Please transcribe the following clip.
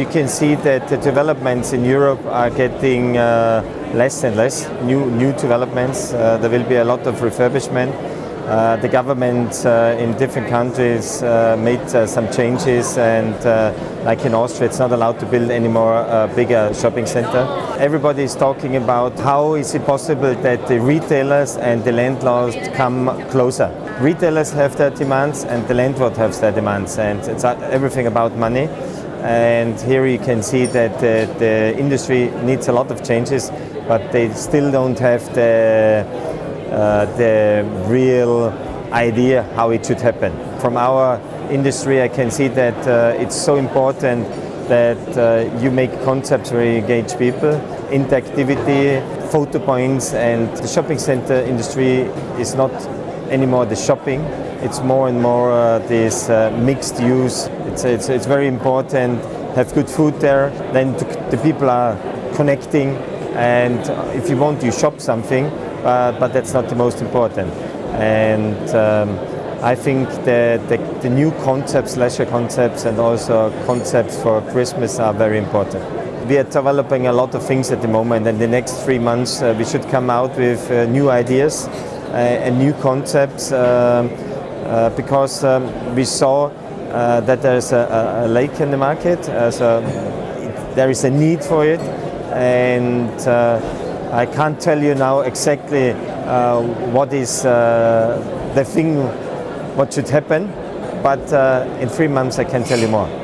you can see that the developments in Europe are getting uh, less and less new new developments. Uh, there will be a lot of refurbishment. Uh, the government uh, in different countries uh, made uh, some changes, and like in Austria, it's not allowed to build any more uh, bigger shopping center. Everybody is talking about how is it possible that the retailers and the landlords come closer. Retailers have their demands, and the landlord has their demands, and it's everything about money. And here you can see that the, the industry needs a lot of changes, but they still don't have the uh, the real idea how it should happen. From our industry, I can see that uh, it's so important that uh, you make concepts where you engage people, interactivity, photo points, and the shopping center industry is not anymore the shopping. It's more and more uh, this uh, mixed use. It's, it's, it's very important. Have good food there. Then the people are connecting, and if you want, you shop something but, but that's not the most important. And um, I think that the, the new concepts, leisure concepts, and also concepts for Christmas are very important. We are developing a lot of things at the moment, and the next three months uh, we should come out with uh, new ideas and new concept um, uh, because um, we saw uh, that there's a, a, lake in the market, uh, so there is a need for it, and I can't tell you now exactly what is the thing, what should happen, but in three months I can tell you more.